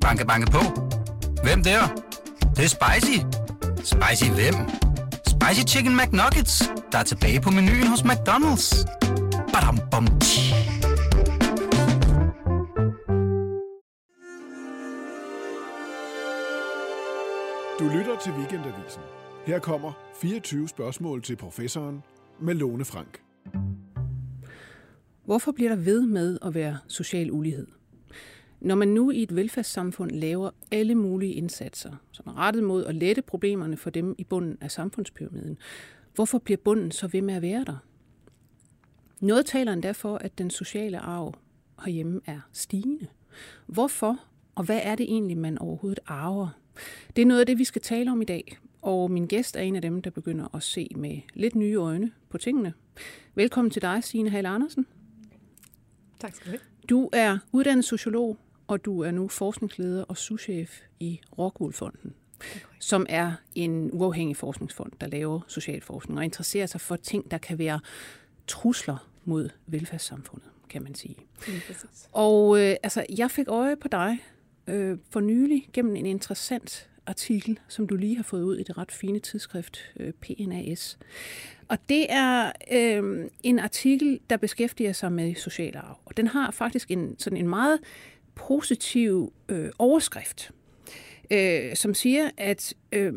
Banke, banke på. Hvem der? Det, det er spicy. Spicy hvem? Spicy Chicken McNuggets, der er tilbage på menuen hos McDonald's. Badum, bom, tji. Du lytter til Weekendavisen. Her kommer 24 spørgsmål til professoren med Lone Frank. Hvorfor bliver der ved med at være social ulighed? Når man nu i et velfærdssamfund laver alle mulige indsatser, som er rettet mod at lette problemerne for dem i bunden af samfundspyramiden, hvorfor bliver bunden så ved med at være der? Noget taler endda for, at den sociale arv herhjemme er stigende. Hvorfor, og hvad er det egentlig, man overhovedet arver? Det er noget af det, vi skal tale om i dag, og min gæst er en af dem, der begynder at se med lidt nye øjne på tingene. Velkommen til dig, Signe Hale Andersen. Tak skal du have. Du er uddannet sociolog, og du er nu forskningsleder og souschef i Rockwool-fonden, som er en uafhængig forskningsfond, der laver social forskning og interesserer sig for ting, der kan være trusler mod velfærdssamfundet, kan man sige. Og øh, altså, jeg fik øje på dig øh, for nylig gennem en interessant artikel, som du lige har fået ud i det ret fine tidsskrift øh, PNAS. Og det er øh, en artikel, der beskæftiger sig med social arv. Og den har faktisk en, sådan en meget positiv øh, overskrift, øh, som siger, at øh,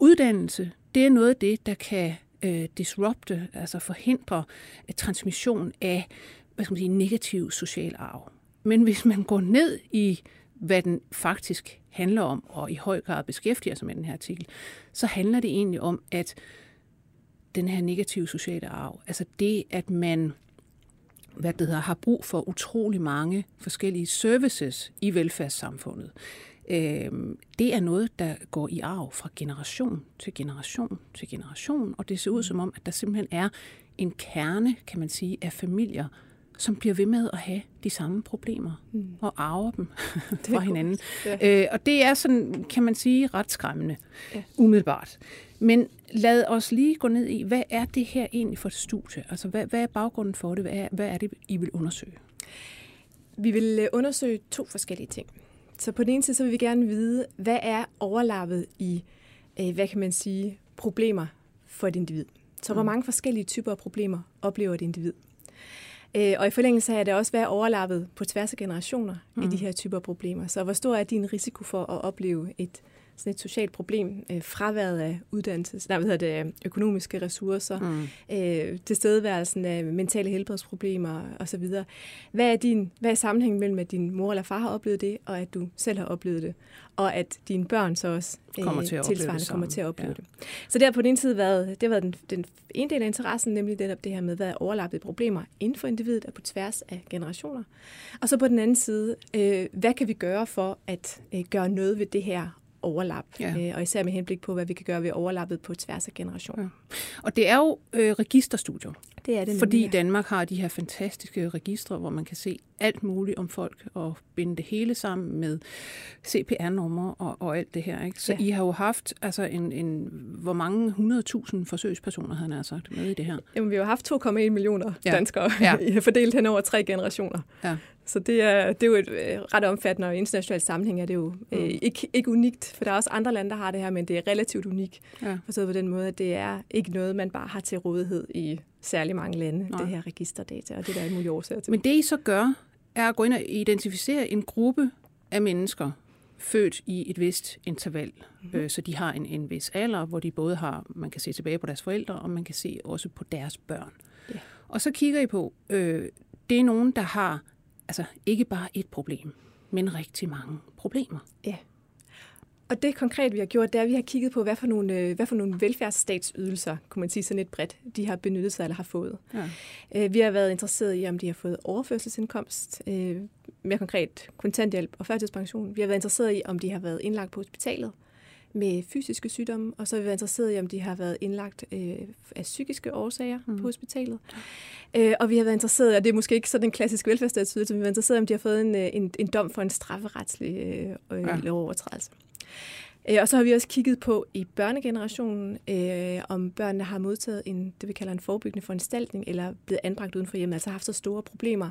uddannelse, det er noget af det, der kan øh, disrupte, altså forhindre øh, transmission af hvad skal man sige, negativ social arv. Men hvis man går ned i, hvad den faktisk handler om, og i høj grad beskæftiger sig med den her artikel, så handler det egentlig om, at den her negative sociale arv, altså det, at man hvad det hedder, har brug for utrolig mange forskellige services i velfærdssamfundet. Øh, det er noget, der går i arv fra generation til generation til generation, og det ser ud som om, at der simpelthen er en kerne, kan man sige, af familier, som bliver ved med at have de samme problemer mm. og arver dem fra hinanden. Ja. Øh, og det er sådan, kan man sige, ret skræmmende, ja. umiddelbart. Men lad os lige gå ned i, hvad er det her egentlig for et studie? Altså, hvad, hvad er baggrunden for det? Hvad er, hvad er det, I vil undersøge? Vi vil øh, undersøge to forskellige ting. Så på den ene side, så vil vi gerne vide, hvad er overlappet i, øh, hvad kan man sige, problemer for et individ. Så mm. hvor mange forskellige typer af problemer oplever et individ? Øh, og i forlængelse af det også være overlappet på tværs af generationer mm. i de her typer problemer. Så hvor stor er din risiko for at opleve et sådan et socialt problem, øh, fraværet af uddannelse, nej, hvad hedder det, økonomiske ressourcer, mm. øh, tilstedeværelsen af mentale helbredsproblemer osv. Hvad er, din, hvad er sammenhængen mellem, at din mor eller far har oplevet det, og at du selv har oplevet det, og at dine børn så også øh, kommer til at tilsvarende kommer til at opleve ja. det. Så det har på den ene side været, det har været den, den ene del af interessen, nemlig det, det her med, hvad er overlappede problemer inden for individet og på tværs af generationer. Og så på den anden side, øh, hvad kan vi gøre for at øh, gøre noget ved det her overlap, ja. øh, og især med henblik på, hvad vi kan gøre ved overlappet på tværs af generationer. Ja. Og det er jo øh, registerstudier. Det er det Fordi nemlig. Danmark har de her fantastiske registre, hvor man kan se alt muligt om folk og binde det hele sammen med CPR-numre og, og alt det her. Ikke? Så ja. I har jo haft altså en, en hvor mange 100.000 forsøgspersoner, han sagt, med i det her? Jamen, vi har haft 2,1 millioner ja. danskere ja. fordelt hen over tre generationer. Ja. Så det er, det er jo et øh, ret omfattende og internationalt sammenhæng er det jo øh, mm. ikke, ikke unikt, for der er også andre lande, der har det her, men det er relativt unikt. Ja. Forstået på den måde, at det er ikke noget, man bare har til rådighed i særlig mange lande, Nej. det her registerdata, og det der er mulige årsager til. Men det I så gør, er at gå ind og identificere en gruppe af mennesker, født i et vist interval. Mm-hmm. Øh, så de har en, en vis alder, hvor de både har, man kan se tilbage på deres forældre, og man kan se også på deres børn. Ja. Og så kigger I på, øh, det er nogen, der har altså ikke bare et problem, men rigtig mange problemer. Ja. Og det konkret, vi har gjort, det er, at vi har kigget på, hvad for nogle, øh, hvad for nogle velfærdsstatsydelser, kunne man sige sådan lidt bredt, de har benyttet sig eller har fået. Ja. Øh, vi har været interesseret i, om de har fået overførselsindkomst, øh, mere konkret kontanthjælp og førtidspension. Vi har været interesseret i, om de har været indlagt på hospitalet med fysiske sygdomme, og så har vi været interesseret i, om de har været indlagt øh, af psykiske årsager mm. på hospitalet. Øh, og vi har været interesseret, og det er måske ikke sådan en klassisk velfærdsstatsydelse, men vi har været interesseret i, om de har fået en, en, en dom for en strafferetslig øh, ja. lovovertrædelse. Øh, og så har vi også kigget på i børnegenerationen, øh, om børnene har modtaget en, det vi kalder en forebyggende foranstaltning, eller blevet anbragt uden for hjemmet, altså haft så store problemer,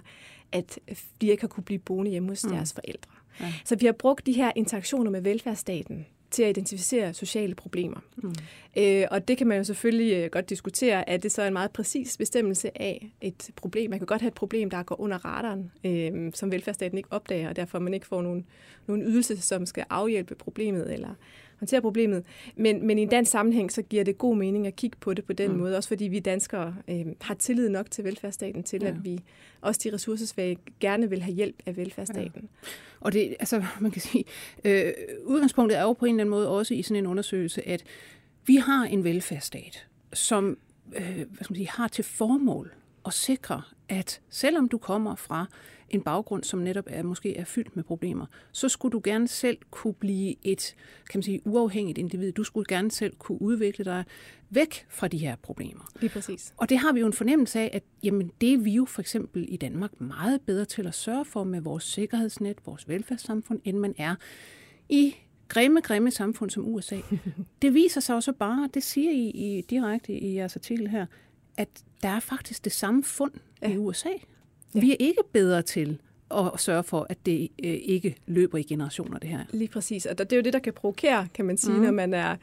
at de ikke har kunne blive boende hjemme hos mm. deres forældre. Ja. Så vi har brugt de her interaktioner med velfærdsstaten til at identificere sociale problemer. Mm. Øh, og det kan man jo selvfølgelig øh, godt diskutere, at det så er en meget præcis bestemmelse af et problem. Man kan godt have et problem, der går under radaren, øh, som velfærdsstaten ikke opdager, og derfor man ikke får nogen, nogen ydelse, som skal afhjælpe problemet eller håndtere problemet. Men, men i en dansk sammenhæng, så giver det god mening at kigge på det på den mm. måde, også fordi vi danskere øh, har tillid nok til velfærdsstaten, til ja. at vi også de ressourcesvage gerne vil have hjælp af velfærdsstaten. Ja. Og det, altså, man kan sige, øh, udgangspunktet er jo på en eller anden måde også i sådan en undersøgelse, at vi har en velfærdsstat, som øh, hvad skal man sige, har til formål at sikre, at selvom du kommer fra en baggrund, som netop er måske er fyldt med problemer, så skulle du gerne selv kunne blive et, kan man sige, uafhængigt individ. Du skulle gerne selv kunne udvikle dig væk fra de her problemer. Lige præcis. Og det har vi jo en fornemmelse af, at jamen, det er vi jo for eksempel i Danmark meget bedre til at sørge for med vores sikkerhedsnet, vores velfærdssamfund, end man er i grimme, grimme samfund som USA. Det viser sig også bare, det siger I, I direkte i jeres artikel her, at der er faktisk det samme fund ja. i USA. Ja. Vi er ikke bedre til at sørge for, at det øh, ikke løber i generationer, det her. Lige præcis. Og det er jo det, der kan provokere, kan man sige, mm. når man er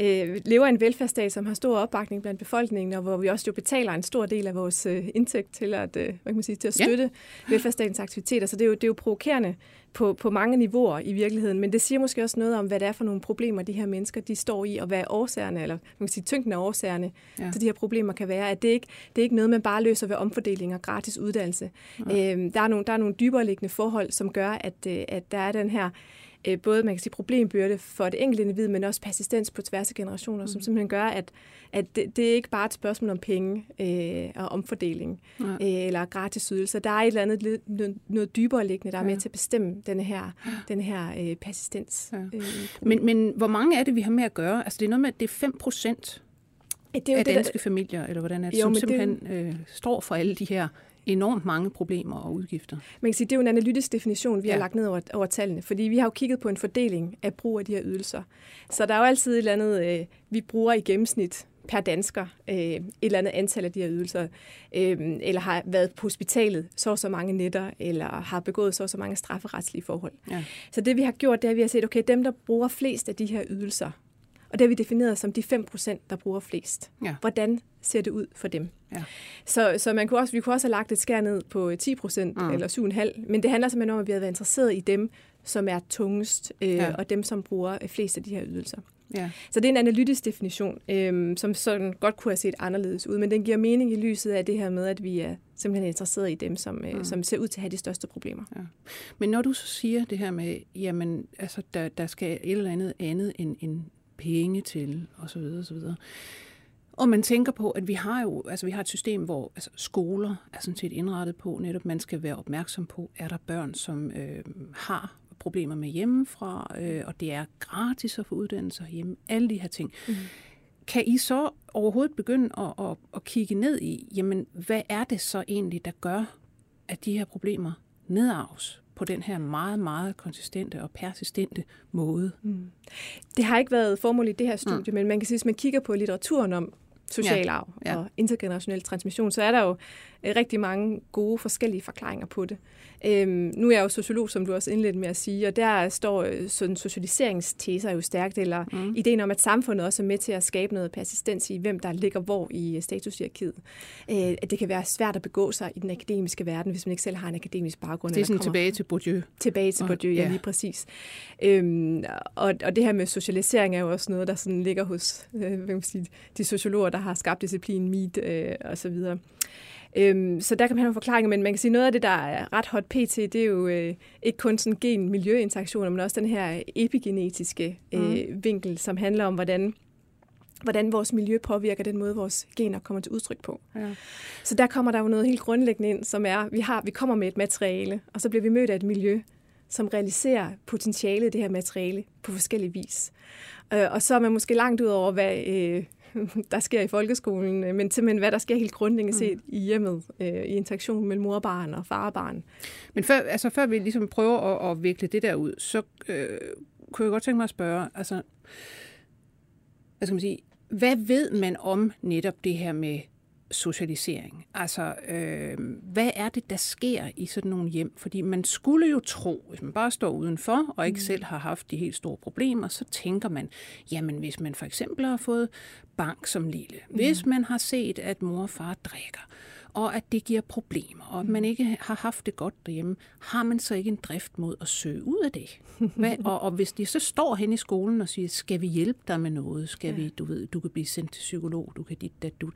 øh, lever i en velfærdsstat, som har stor opbakning blandt befolkningen, og hvor vi også jo betaler en stor del af vores øh, indtægt til at, øh, hvad kan man sige, til at støtte ja. velfærdsstatens aktiviteter. Så det er jo, det er jo provokerende på, på mange niveauer i virkeligheden, men det siger måske også noget om, hvad det er for nogle problemer, de her mennesker de står i, og hvad årsagerne, eller man kan sige, tyngden af årsagerne ja. til de her problemer kan være. At det ikke det er ikke noget, man bare løser ved omfordeling og gratis uddannelse. Ja. Øhm, der, er nogle, der er nogle dybere liggende forhold, som gør, at, øh, at der er den her øh, både man kan sige, problembyrde for det enkelte individ, men også persistens på tværs af generationer, mm. som simpelthen gør, at, at det, det er ikke bare et spørgsmål om penge øh, og omfordeling ja. øh, eller gratis ydelser. Der er et eller andet noget, noget dybere liggende, der er ja. med til at bestemme denne her, denne her øh, persistens. Ja. Øh, men, men hvor mange er det, vi har med at gøre? Altså det er noget med, at det er 5 procent det er af det, danske der... familier, eller hvordan er det, jo, som simpelthen det... øh, står for alle de her enormt mange problemer og udgifter. Man kan sige, det er jo en analytisk definition, vi ja. har lagt ned over, over tallene, fordi vi har jo kigget på en fordeling af brug af de her ydelser. Så der er jo altid et eller andet, øh, vi bruger i gennemsnit per dansker øh, et eller andet antal af de her ydelser, øh, eller har været på hospitalet så og så mange nætter, eller har begået så og så mange strafferetslige forhold. Ja. Så det vi har gjort, det er, at vi har set, okay, dem der bruger flest af de her ydelser, og det har vi defineret som de 5 procent, der bruger flest. Ja. Hvordan ser det ud for dem? Ja. Så, så man kunne også, vi kunne også have lagt et skær ned på 10 procent mm. eller 7,5, men det handler simpelthen om, at vi har været interesseret i dem, som er tungest, øh, ja. og dem, som bruger flest af de her ydelser. Ja. Så det er en analytisk definition, øh, som sådan godt kunne have set anderledes ud, men den giver mening i lyset af det her med, at vi er simpelthen interesseret i dem, som, øh, mm. som ser ud til at have de største problemer. Ja. Men når du så siger det her med, jamen, altså, der, der skal et eller andet andet end, end penge til, osv. osv. Og man tænker på, at vi har jo altså vi har et system, hvor altså, skoler er sådan set indrettet på, netop man skal være opmærksom på, er der børn, som øh, har problemer med hjemmefra, øh, og det er gratis at få uddannelser hjemme, alle de her ting. Mm. Kan I så overhovedet begynde at, at, at kigge ned i, jamen, hvad er det så egentlig, der gør, at de her problemer nedarves? På den her meget, meget konsistente og persistente måde. Mm. Det har ikke været formål i det her studie, mm. men man kan sige, hvis man kigger på litteraturen om social arv ja. Ja. og intergenerationel transmission, så er der jo rigtig mange gode forskellige forklaringer på det. Øhm, nu er jeg jo sociolog, som du også indledte med at sige, og der står øh, sådan socialiseringsteser jo stærkt, eller mm. ideen om, at samfundet også er med til at skabe noget persistens i, hvem der ligger hvor i øh, statushierarkiet. Øh, at det kan være svært at begå sig i den akademiske verden, hvis man ikke selv har en akademisk baggrund. Det er sådan tilbage til Bourdieu. Tilbage til Bourdieu, ja, ja lige præcis. Øhm, og, og det her med socialisering er jo også noget, der sådan ligger hos øh, hvad man sige, de sociologer, der har skabt disciplin, MIT øh, og så videre. Øhm, så der kan man have forklaringer, men man kan sige, noget af det, der er ret hot pt, det er jo øh, ikke kun sådan gen-miljøinteraktioner, men også den her epigenetiske øh, mm. vinkel, som handler om, hvordan hvordan vores miljø påvirker den måde, vores gener kommer til udtryk på. Ja. Så der kommer der jo noget helt grundlæggende ind, som er, vi har, vi kommer med et materiale, og så bliver vi mødt af et miljø, som realiserer potentialet i det her materiale på forskellige vis. Øh, og så er man måske langt ud over, hvad, øh, der sker i folkeskolen, øh, men simpelthen hvad der sker helt grundlæggende set mm. i hjemmet, øh, i interaktion mellem mor og barn og far og barn. Men før, altså, før vi ligesom prøver at, at vikle det der ud, så øh, kunne jeg godt tænke mig at spørge, altså, hvad skal man sige, hvad ved man om netop det her med socialisering. Altså, øh, hvad er det, der sker i sådan nogle hjem? Fordi man skulle jo tro, hvis man bare står udenfor og ikke mm. selv har haft de helt store problemer, så tænker man, jamen hvis man for eksempel har fået bank som lille, mm. hvis man har set, at mor og far drikker, og at det giver problemer, og at man ikke har haft det godt derhjemme, har man så ikke en drift mod at søge ud af det? Hvad? Og, og hvis de så står hen i skolen og siger, skal vi hjælpe dig med noget? Skal ja. vi, du ved, du kan blive sendt til psykolog, du kan dit, dat, du.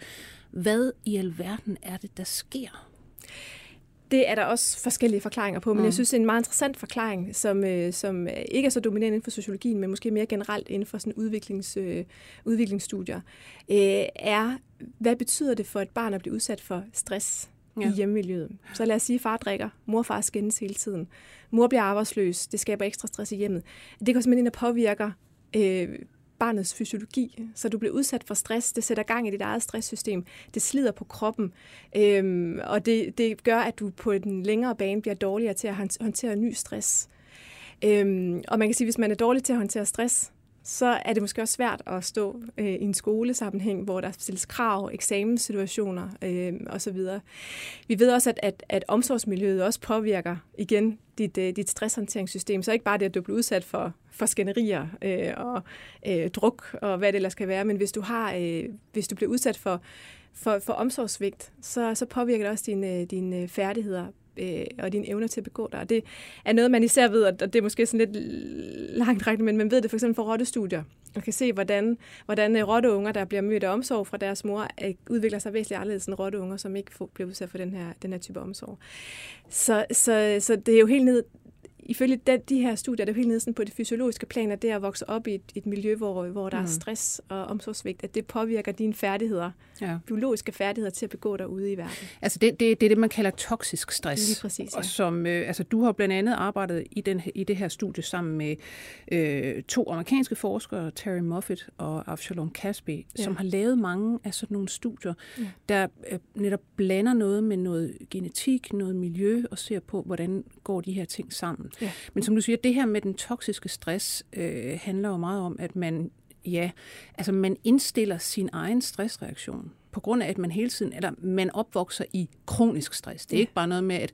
Hvad i alverden er det, der sker? Det er der også forskellige forklaringer på, men mm. jeg synes, det er en meget interessant forklaring, som, øh, som ikke er så dominerende inden for sociologien, men måske mere generelt inden for sådan udviklings, øh, udviklingsstudier, øh, er, hvad betyder det for et barn at blive udsat for stress ja. i hjemmemiljøet? Så lad os sige, at far drikker, mor og far skændes hele tiden, mor bliver arbejdsløs, det skaber ekstra stress i hjemmet. Det går simpelthen ind og påvirker øh, barnets fysiologi, så du bliver udsat for stress. Det sætter gang i dit eget stresssystem. Det slider på kroppen, øhm, og det, det gør, at du på den længere bane bliver dårligere til at håndtere ny stress. Øhm, og man kan sige, at hvis man er dårlig til at håndtere stress, så er det måske også svært at stå øh, i en skolesammenhæng, hvor der stilles krav, eksamenssituationer øh, osv. Vi ved også, at, at, at omsorgsmiljøet også påvirker igen dit, øh, dit stresshåndteringssystem. Så ikke bare det, at du bliver udsat for, for skænderier øh, og øh, druk og hvad det ellers kan være, men hvis du, har, øh, hvis du bliver udsat for, for, for omsorgsvigt, så, så påvirker det også dine, øh, dine øh, færdigheder øh, og dine evner til at begå dig. Og det er noget, man især ved, og det er måske sådan lidt langt rækket, men man ved det for eksempel fra rottestudier. Man kan se, hvordan, hvordan øh, rotteunger, der bliver mødt af omsorg fra deres mor, øh, udvikler sig væsentligt anderledes end rotteunger, som ikke bliver udsat for den her, den her type omsorg. Så, så, så det er jo helt ned, ifølge den, de her studier, der er helt nede sådan på det fysiologiske plan, at det at vokse op i et, et miljø, hvor, hvor der mm. er stress og omsorgsvigt, at det påvirker dine færdigheder, ja. biologiske færdigheder til at begå dig ude i verden. Altså det, det, det er det, man kalder toksisk stress. Lige præcis, ja. Og som, øh, altså du har blandt andet arbejdet i, den, i det her studie sammen med øh, to amerikanske forskere, Terry Moffitt og Avshalom Casby, ja. som har lavet mange af sådan nogle studier, ja. der øh, netop blander noget med noget genetik, noget miljø, og ser på, hvordan går de her ting sammen. Ja. Men som du siger, det her med den toksiske stress øh, handler jo meget om, at man, ja, altså man indstiller sin egen stressreaktion på grund af, at man hele tiden, eller man opvokser i kronisk stress. Det er ja. ikke bare noget med, at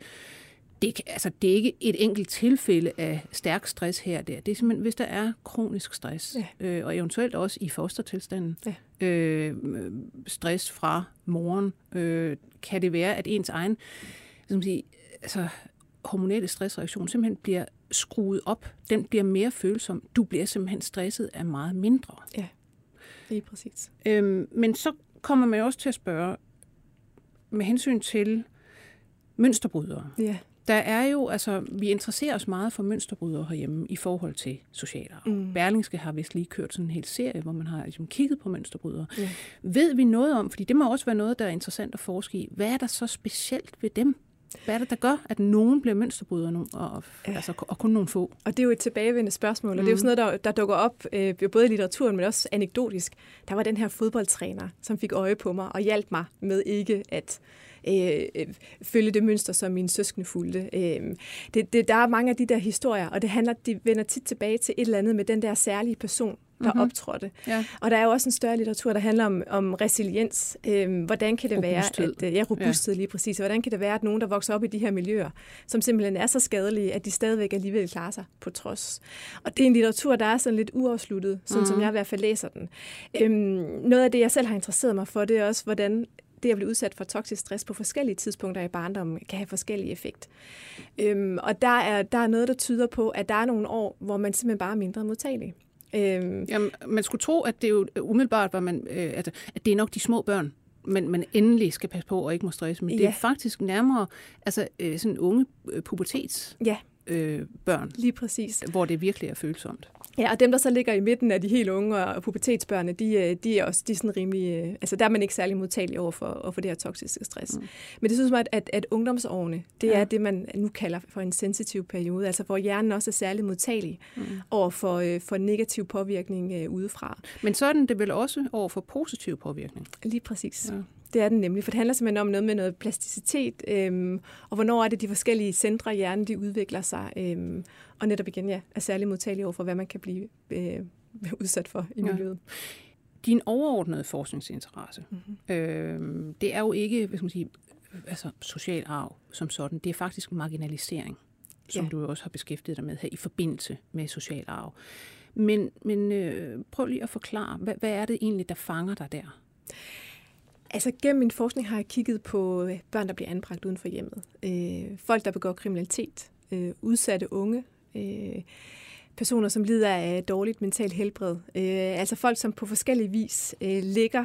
det, altså, det er ikke et enkelt tilfælde af stærk stress her og der. Det er simpelthen, hvis der er kronisk stress, ja. øh, og eventuelt også i fostertilstanden, ja. øh, stress fra moren, øh, kan det være, at ens egen som sige, altså, hormonelle stressreaktion simpelthen bliver skruet op. Den bliver mere følsom. Du bliver simpelthen stresset af meget mindre. Ja, lige præcis. Øhm, men så kommer man også til at spørge, med hensyn til mønsterbrydere. Ja. Der er jo, altså, vi interesserer os meget for mønsterbrydere herhjemme i forhold til sociale Mm. Berlingske har vist lige kørt sådan en hel serie, hvor man har ligesom, kigget på mønsterbrydere. Ja. Ved vi noget om, fordi det må også være noget, der er interessant at forske i, hvad er der så specielt ved dem? Hvad er det, der gør, at nogen bliver mønsterbrydere, og, ja. altså, og kun nogle få? Og det er jo et tilbagevendende spørgsmål, og mm. det er jo sådan noget, der, der dukker op øh, både i litteraturen, men også anekdotisk. Der var den her fodboldtræner, som fik øje på mig og hjalp mig med ikke at øh, øh følge det mønster, som min søskende fulgte. Øh, det, det, der er mange af de der historier, og det handler, de vender tit tilbage til et eller andet med den der særlige person, der mm-hmm. optrådte. Ja. Og der er jo også en større litteratur, der handler om, om resiliens. Øhm, hvordan kan det robusthed. være, at, ja, robusthed ja. lige præcis. Hvordan kan det være, at nogen, der vokser op i de her miljøer, som simpelthen er så skadelige, at de stadigvæk alligevel klarer sig på trods. Og det er en litteratur, der er sådan lidt uafsluttet, sådan mm-hmm. som jeg i hvert fald læser den. Øhm, noget af det, jeg selv har interesseret mig for, det er også, hvordan det at blive udsat for toksisk stress på forskellige tidspunkter i barndommen kan have forskellige effekt. Øhm, og der er, der er noget, der tyder på, at der er nogle år, hvor man simpelthen bare er mindre modtagelig. Øhm. Jamen, man skulle tro, at det er jo umiddelbart, var man, øh, at, at det er nok de små børn, man, man endelig skal passe på og ikke må stresse. Men ja. det er faktisk nærmere altså, øh, sådan unge øh, pubertets. Ja, øh, børn. Lige præcis. Hvor det virkelig er følsomt. Ja, og dem, der så ligger i midten af de helt unge og pubertetsbørnene, de, øh, de er også de er sådan rimelig... Øh, altså, der er man ikke særlig modtagelig over for, over for det her toksiske stress. Mm. Men det synes jeg, at, at, at ungdomsårene, det ja. er det, man nu kalder for en sensitiv periode, altså hvor hjernen også er særlig modtagelig mm. over for, øh, for negativ påvirkning øh, udefra. Men så den det vel også over for positiv påvirkning? Lige præcis. Ja. Det er den nemlig, for det handler simpelthen om noget med noget plasticitet, øhm, og hvornår er det de forskellige centre i hjernen, de udvikler sig, øhm, og netop igen, ja, er særlig modtagelige over for, hvad man kan blive øh, udsat for i miljøet. Ja. din overordnede forskningsinteresse, mm-hmm. øh, det er jo ikke hvad skal man sige, altså, social arv som sådan. Det er faktisk marginalisering, som ja. du også har beskæftiget dig med her i forbindelse med social arv. Men, men øh, prøv lige at forklare, hvad, hvad er det egentlig, der fanger dig der? Altså gennem min forskning har jeg kigget på øh, børn, der bliver anbragt uden for hjemmet. Øh, folk, der begår kriminalitet. Øh, udsatte unge. Øh, personer, som lider af dårligt mentalt helbred. Øh, altså folk, som på forskellige vis øh, ligger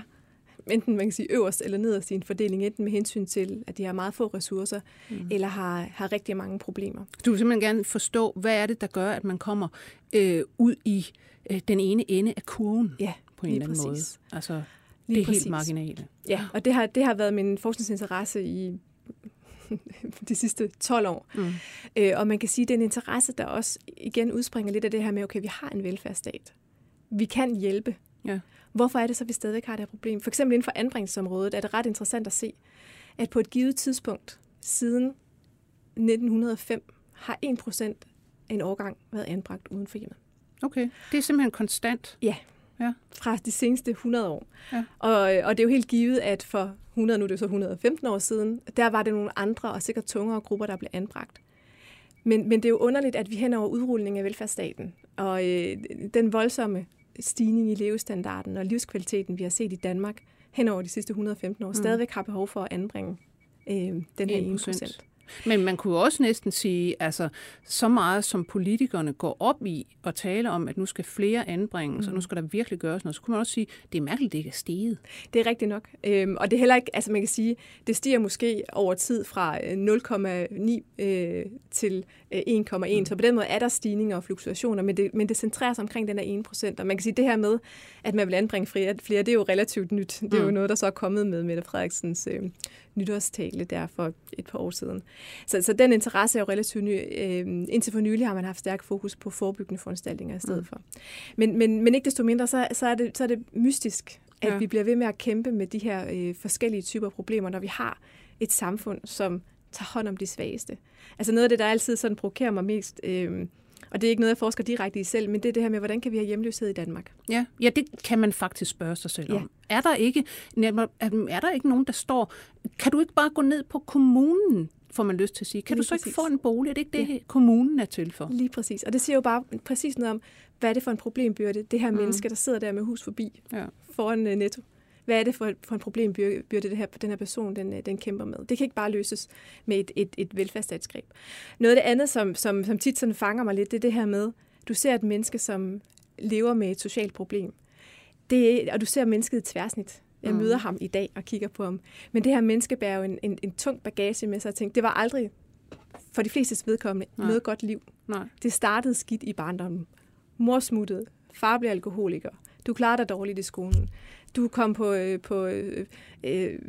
enten man kan sige øverst eller nederst i en fordeling, enten med hensyn til, at de har meget få ressourcer, mm. eller har, har rigtig mange problemer. Du vil simpelthen gerne forstå, hvad er det, der gør, at man kommer øh, ud i øh, den ene ende af kurven ja, på en eller anden præcis. måde. Altså, lige det er præcis. helt marginale. Ja, og det har, det har været min forskningsinteresse i de sidste 12 år. Mm. Øh, og man kan sige, at det er en interesse, der også igen udspringer lidt af det her med, okay, vi har en velfærdsstat. Vi kan hjælpe. Ja. Hvorfor er det så, at vi stadigvæk har det her problem? For eksempel inden for anbringelsesområdet er det ret interessant at se, at på et givet tidspunkt siden 1905 har 1% af en årgang været anbragt uden for hjemmet. Okay, det er simpelthen konstant? Ja, ja. fra de seneste 100 år. Ja. Og, og det er jo helt givet, at for 100, nu er det så 115 år siden, der var det nogle andre og sikkert tungere grupper, der blev anbragt. Men, men det er jo underligt, at vi hen over udrulningen af velfærdsstaten og øh, den voldsomme stigning i levestandarden og livskvaliteten, vi har set i Danmark hen over de sidste 115 år, mm. stadigvæk har behov for at anbringe øh, den her 1 procent. Men man kunne også næsten sige, altså så meget som politikerne går op i at tale om, at nu skal flere anbringes, mm. og nu skal der virkelig gøres noget, så kunne man også sige, det er mærkeligt, det ikke er steget. Det er rigtigt nok. Øhm, og det er heller ikke, altså man kan sige, det stiger måske over tid fra 0,9 øh, til 1,1, mm. så på den måde er der stigninger og fluktuationer, men det, men det centrerer sig omkring den her 1 procent. Og man kan sige, det her med, at man vil anbringe flere, flere det er jo relativt nyt. Det er mm. jo noget, der så er kommet med Mette Frederiksens øh, nytårstale der for et par år siden. Så, så den interesse er jo relativt ny. Øh, indtil for nylig har man haft stærk fokus på forebyggende foranstaltninger i stedet mm. for. Men, men, men ikke desto mindre, så, så, er, det, så er det mystisk, at ja. vi bliver ved med at kæmpe med de her øh, forskellige typer problemer, når vi har et samfund, som tager hånd om de svageste. Altså noget af det, der altid sådan provokerer mig mest, øh, og det er ikke noget, jeg forsker direkte i selv, men det er det her med, hvordan kan vi have hjemløshed i Danmark? Ja, ja det kan man faktisk spørge sig selv om. Ja. Er der ikke, er der ikke nogen, der står, kan du ikke bare gå ned på kommunen får man lyst til at sige. Kan Lige du så præcis. ikke få en bolig? Er det ikke det, ja. kommunen er til for? Lige præcis. Og det siger jo bare præcis noget om, hvad er det for en problembyrde, det her mm. menneske, der sidder der med hus forbi ja. foran uh, netto. Hvad er det for, for en problembyrde, det her, den her person den, øh, den kæmper med? Det kan ikke bare løses med et, et, et velfærdsstatsgreb. Noget af det andet, som, som, som tit sådan fanger mig lidt, det er det her med, du ser et menneske, som lever med et socialt problem. Det, og du ser mennesket i tværsnit. Jeg mm. møder ham i dag og kigger på ham. Men det her menneske bærer jo en, en, en tung bagage med sig og tænker, det var aldrig for de flestes vedkommende Nej. noget godt liv. Nej. Det startede skidt i barndommen. Mor smuttede, far blev alkoholiker, du klarede dig dårligt i skolen, du kom på, øh, på øh, øh,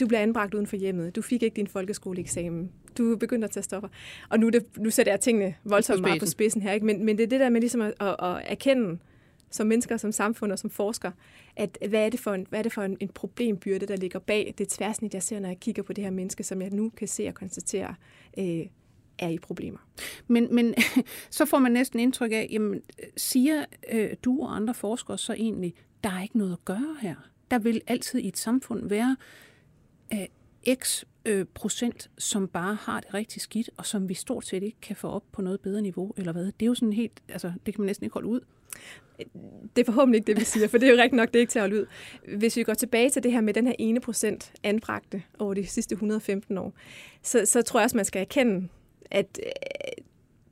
du blev anbragt uden for hjemmet, du fik ikke din folkeskoleeksamen, du begyndte at tage stoffer. Og nu, det, nu sætter jeg tingene voldsomt på meget på spidsen her, ikke? Men, men det er det der med ligesom at, at, at erkende, som mennesker, som samfund og som forsker, at hvad er det for en, hvad er det for en, en problembyrde, der ligger bag det tværsnit, jeg ser, når jeg kigger på det her menneske, som jeg nu kan se og konstatere øh, er i problemer. Men, men så får man næsten indtryk af, jamen, siger øh, du og andre forskere så egentlig, der er ikke noget at gøre her? Der vil altid i et samfund være øh, x øh, procent, som bare har det rigtig skidt, og som vi stort set ikke kan få op på noget bedre niveau, eller hvad? Det er jo sådan helt, altså, det kan man næsten ikke holde ud. Det er forhåbentlig ikke det, vi siger, for det er jo rigtig nok, det er ikke til at holde ud. Hvis vi går tilbage til det her med den her ene procent anbragte over de sidste 115 år, så, så tror jeg også, man skal erkende, at øh,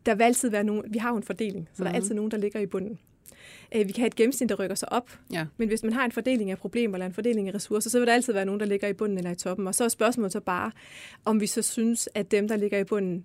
der vil altid være nogen, vi har jo en fordeling, så mm-hmm. der er mhm. altid nogen, der ligger i bunden. Øh, vi kan have et gennemsnit, der rykker sig op, ja. men hvis man har en fordeling af problemer eller en fordeling af ressourcer, så vil der altid være nogen, der ligger i bunden eller i toppen. Og så er spørgsmålet så bare, om vi så synes, at dem, der ligger i bunden,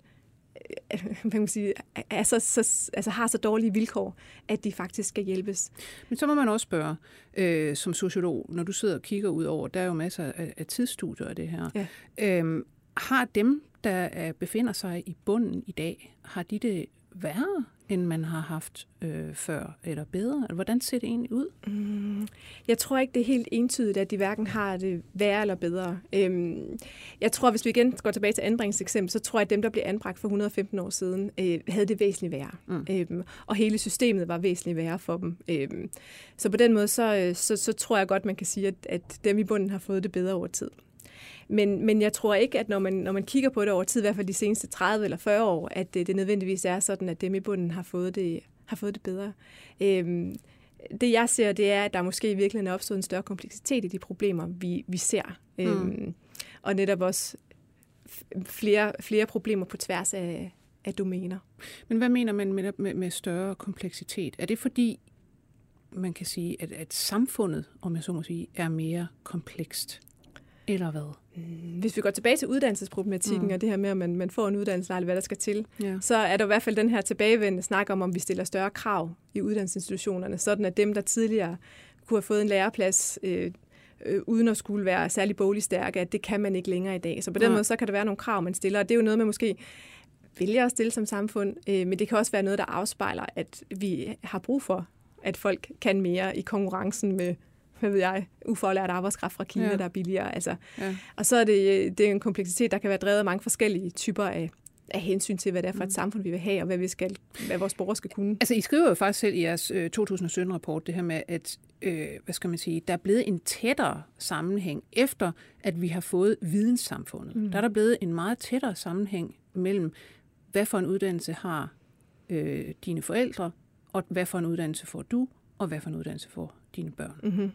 øh, kan man sige, er så, så, altså har så dårlige vilkår, at de faktisk skal hjælpes. Men så må man også spørge, øh, som sociolog, når du sidder og kigger ud over, der er jo masser af, af tidsstudier af det her. Ja. Øhm, har dem, der befinder sig i bunden i dag, har de det værre? End man har haft øh, før, eller bedre? Hvordan ser det egentlig ud? Mm, jeg tror ikke, det er helt entydigt, at de hverken har det værre eller bedre. Øhm, jeg tror, hvis vi igen går tilbage til anbringelseseksempel, så tror jeg, at dem, der blev anbragt for 115 år siden, øh, havde det væsentligt værre. Mm. Øhm, og hele systemet var væsentligt værre for dem. Øhm, så på den måde, så, øh, så, så tror jeg godt, man kan sige, at, at dem i bunden har fået det bedre over tid. Men, men jeg tror ikke, at når man, når man kigger på det over tid, i hvert fald de seneste 30 eller 40 år, at det, det nødvendigvis er sådan, at dem i bunden har fået det, har fået det bedre. Øhm, det jeg ser, det er, at der måske virkelig er opstået en større kompleksitet i de problemer, vi, vi ser. Mm. Øhm, og netop også flere, flere problemer på tværs af, af domæner. Men hvad mener man med, med, med større kompleksitet? Er det fordi, man kan sige, at, at samfundet, om jeg så må sige, er mere komplekst? Eller hvad? Mm, hvis vi går tilbage til uddannelsesproblematikken mm. og det her med, at man, man får en uddannelse, eller hvad der skal til, ja. så er der i hvert fald den her tilbagevendende snak om, om vi stiller større krav i uddannelsesinstitutionerne, sådan at dem, der tidligere kunne have fået en læreplads, øh, øh, uden at skulle være særlig boligstærke, at det kan man ikke længere i dag. Så på den ja. måde, så kan der være nogle krav, man stiller, og det er jo noget, man måske vælger at stille som samfund, øh, men det kan også være noget, der afspejler, at vi har brug for, at folk kan mere i konkurrencen med hvad ved jeg, ufaglært arbejdskraft fra Kina, ja. der er billigere. Altså. Ja. Og så er det, det er en kompleksitet, der kan være drevet af mange forskellige typer af, af hensyn til, hvad det er for et mm. samfund, vi vil have, og hvad, vi skal, hvad vores borgere skal kunne. Altså, I skriver jo faktisk selv i jeres øh, 2017-rapport det her med, at øh, hvad skal man sige, der er blevet en tættere sammenhæng efter, at vi har fået videnssamfundet. Mm. Der er der blevet en meget tættere sammenhæng mellem, hvad for en uddannelse har øh, dine forældre, og hvad for en uddannelse får du, og hvad for en uddannelse får dine børn. Mm-hmm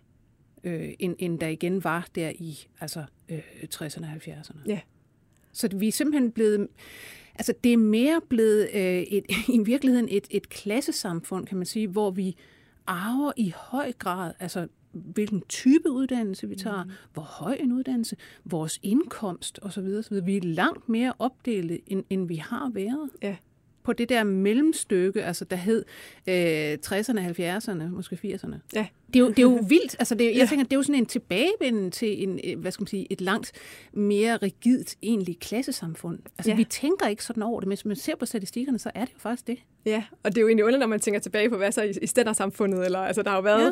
øh, end, end der igen var der i altså, øh, 60'erne og 70'erne. Ja. Så vi er simpelthen blevet... Altså, det er mere blevet øh, et, i virkeligheden et, et klassesamfund, kan man sige, hvor vi arver i høj grad, altså hvilken type uddannelse vi tager, mm. hvor høj en uddannelse, vores indkomst osv. osv. Vi er langt mere opdelt, end, end vi har været. Ja på det der mellemstykke, altså der hed øh, 60'erne, 70'erne, måske 80'erne. Ja. Det er jo, det er jo vildt. Altså det, jeg ja. tænker, det er jo sådan en tilbagevenden til en, øh, hvad skal man sige, et langt mere rigidt egentlig klassesamfund. Altså ja. vi tænker ikke sådan over det, men hvis man ser på statistikkerne, så er det jo faktisk det. Ja, og det er jo egentlig underligt, når man tænker tilbage på, hvad så i, i stændersamfundet, eller altså der har jo været ja.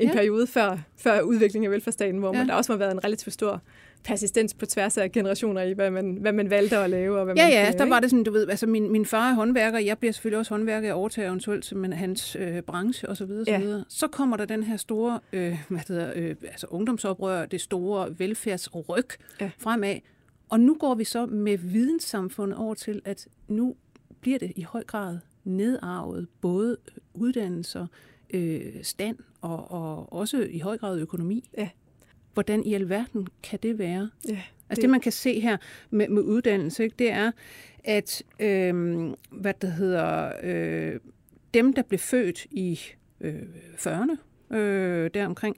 En ja. periode før, før udviklingen af velfærdsstaten, hvor ja. man, der også har været en relativt stor persistens på tværs af generationer i, hvad man, hvad man valgte at lave. Og hvad ja, man ja, lave, der var det sådan, du ved, altså min, min far er håndværker, jeg bliver selvfølgelig også håndværker, jeg overtager eventuelt som hans øh, branche osv. Så, videre, ja. så, videre. så kommer der den her store øh, hvad hedder, øh, altså ungdomsoprør, det store velfærdsryg ja. fremad, og nu går vi så med videnssamfundet over til, at nu bliver det i høj grad nedarvet både uddannelser, øh, stand og, og også i høj grad økonomi. Ja hvordan i alverden kan det være? Ja, det... Altså det, man kan se her med, med uddannelse, ikke, det er, at øh, hvad det hedder, øh, dem, der blev født i øh, 40'erne, øh, deromkring,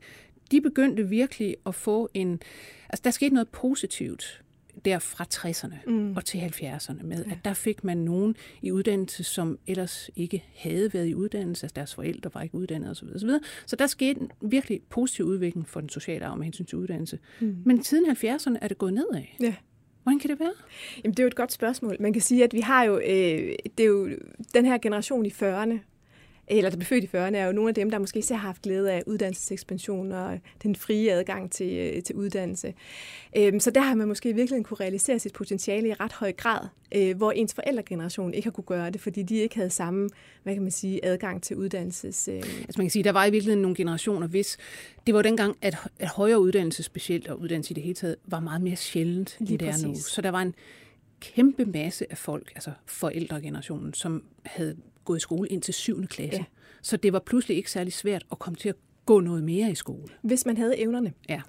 de begyndte virkelig at få en... Altså, der skete noget positivt der fra 60'erne mm. og til 70'erne med, ja. at der fik man nogen i uddannelse, som ellers ikke havde været i uddannelse, altså deres forældre var ikke uddannet osv. osv. Så der skete en virkelig positiv udvikling for den sociale arv med hensyn til uddannelse. Mm. Men siden 70'erne er det gået nedad. Ja. Hvordan kan det være? Jamen, det er jo et godt spørgsmål. Man kan sige, at vi har jo, øh, det er jo den her generation i 40'erne, eller der blev født i 40'erne, er jo nogle af dem, der måske især har haft glæde af uddannelsesekspansion og den frie adgang til, øh, til uddannelse. Øhm, så der har man måske virkelig kunne realisere sit potentiale i ret høj grad, øh, hvor ens forældregeneration ikke har kunne gøre det, fordi de ikke havde samme, hvad kan man sige, adgang til uddannelses... Øh. Altså man kan sige, der var i virkeligheden nogle generationer, hvis det var dengang, at, at højere uddannelse specielt, og uddannelse i det hele taget, var meget mere sjældent, end det er nu. Så der var en kæmpe masse af folk, altså forældregenerationen, som havde gået i skole indtil 7. klasse. Ja. Så det var pludselig ikke særlig svært at komme til at gå noget mere i skole. Hvis man havde evnerne. Ja.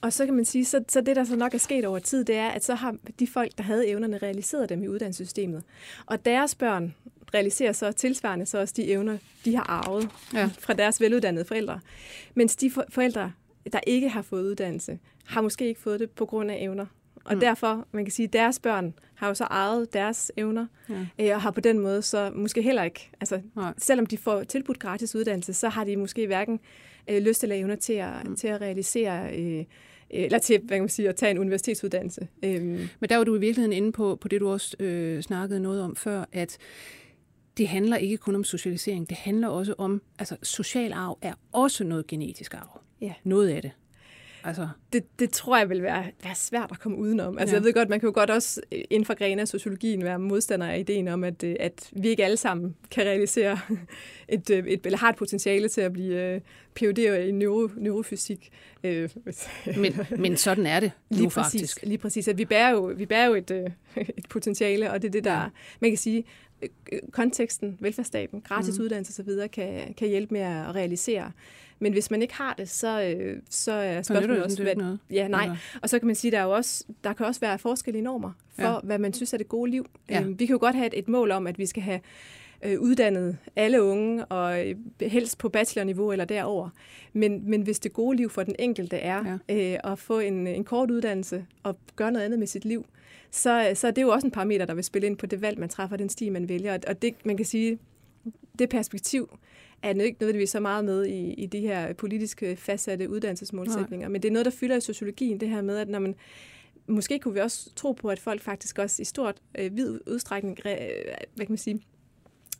Og så kan man sige, så, så det der så nok er sket over tid, det er, at så har de folk, der havde evnerne, realiseret dem i uddannelsessystemet. Og deres børn realiserer så tilsvarende så også de evner, de har arvet ja. fra deres veluddannede forældre. Mens de forældre, der ikke har fået uddannelse, har måske ikke fået det på grund af evner. Og mm. derfor, man kan sige, at deres børn har jo så ejet deres evner, ja. øh, og har på den måde så måske heller ikke, altså Nej. selvom de får tilbudt gratis uddannelse, så har de måske hverken øh, lyst eller evner til at, mm. til at realisere øh, eller til hvad kan man sige, at tage en universitetsuddannelse. Øhm. Men der var du i virkeligheden inde på, på det, du også øh, snakkede noget om før, at det handler ikke kun om socialisering, det handler også om, altså social arv er også noget genetisk arv. Ja. Noget af det. Altså, det, det tror jeg vil være, være svært at komme udenom. Altså, ja. Jeg ved godt, man kan jo godt også øh, inden for grene af sociologien være modstander af ideen om, at, øh, at vi ikke alle sammen kan realisere et, øh, et, eller har et potentiale til at blive PhD'er i neuro, neurofysik. men, men sådan er det lige nu præcis, faktisk. Lige præcis. At vi bærer jo, vi bærer jo et, et potentiale, og det er det, der, ja. man kan sige, konteksten, velfærdsstaten, gratis mm. uddannelse osv. Kan, kan hjælpe med at realisere. Men hvis man ikke har det, så, øh, så er spørgsmålet også... Hvad, noget. Ja, nej. Eller? Og så kan man sige, der er jo også, der kan også være forskellige normer for, ja. hvad man synes er det gode liv. Ja. Øhm, vi kan jo godt have et, et mål om, at vi skal have øh, uddannet alle unge, og øh, helst på bachelorniveau eller derover. Men, men hvis det gode liv for den enkelte er ja. øh, at få en, en kort uddannelse og gøre noget andet med sit liv, så, så det er jo også en parameter, der vil spille ind på det valg, man træffer, den sti, man vælger. Og det, man kan sige, det perspektiv er ikke nødvendigvis så meget med i, i de her politiske fastsatte uddannelsesmålsætninger, Nej. men det er noget, der fylder i sociologien, det her med, at når man måske kunne vi også tro på, at folk faktisk også i stort øh, vid udstrækning, øh, hvad kan man sige,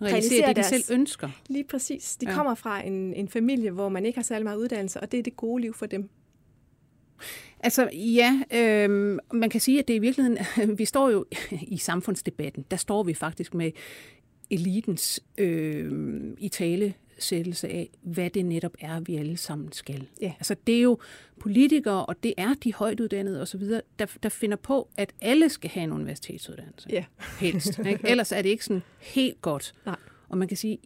realisere det, de deres, selv ønsker. Lige præcis. De ja. kommer fra en, en familie, hvor man ikke har særlig meget uddannelse, og det er det gode liv for dem. Altså ja, øh, man kan sige, at det i virkeligheden, vi står jo i samfundsdebatten, der står vi faktisk med elitens øh, i tale sættelse af, hvad det netop er, vi alle sammen skal. Ja. Altså, det er jo politikere, og det er de højtuddannede osv., der, der finder på, at alle skal have en universitetsuddannelse. Ja. Helst. Ikke? Ellers er det ikke sådan helt godt. Nej. Og man kan sige,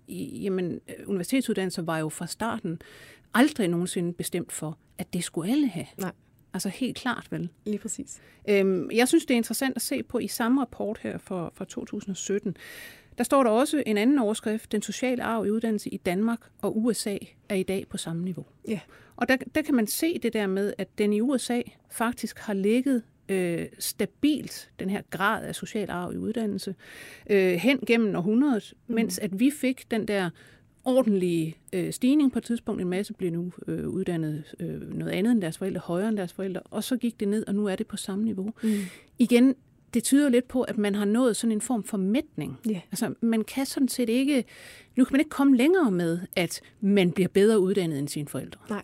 jamen, universitetsuddannelser var jo fra starten aldrig nogensinde bestemt for, at det skulle alle have. Nej. Altså helt klart vel. Lige præcis. Øhm, jeg synes, det er interessant at se på i samme rapport her fra, fra 2017, der står der også en anden overskrift, den sociale arv i uddannelse i Danmark og USA er i dag på samme niveau. Ja. Og der, der kan man se det der med, at den i USA faktisk har ligget øh, stabilt, den her grad af social arv i uddannelse, øh, hen gennem århundredet, mm. mens at vi fik den der ordentlige øh, stigning på et tidspunkt. En masse blev nu øh, uddannet øh, noget andet end deres forældre, højere end deres forældre, og så gik det ned, og nu er det på samme niveau. Mm. Igen, det tyder lidt på, at man har nået sådan en form for mætning. Yeah. Altså, man kan sådan set ikke, nu kan man ikke komme længere med, at man bliver bedre uddannet end sine forældre. Nej,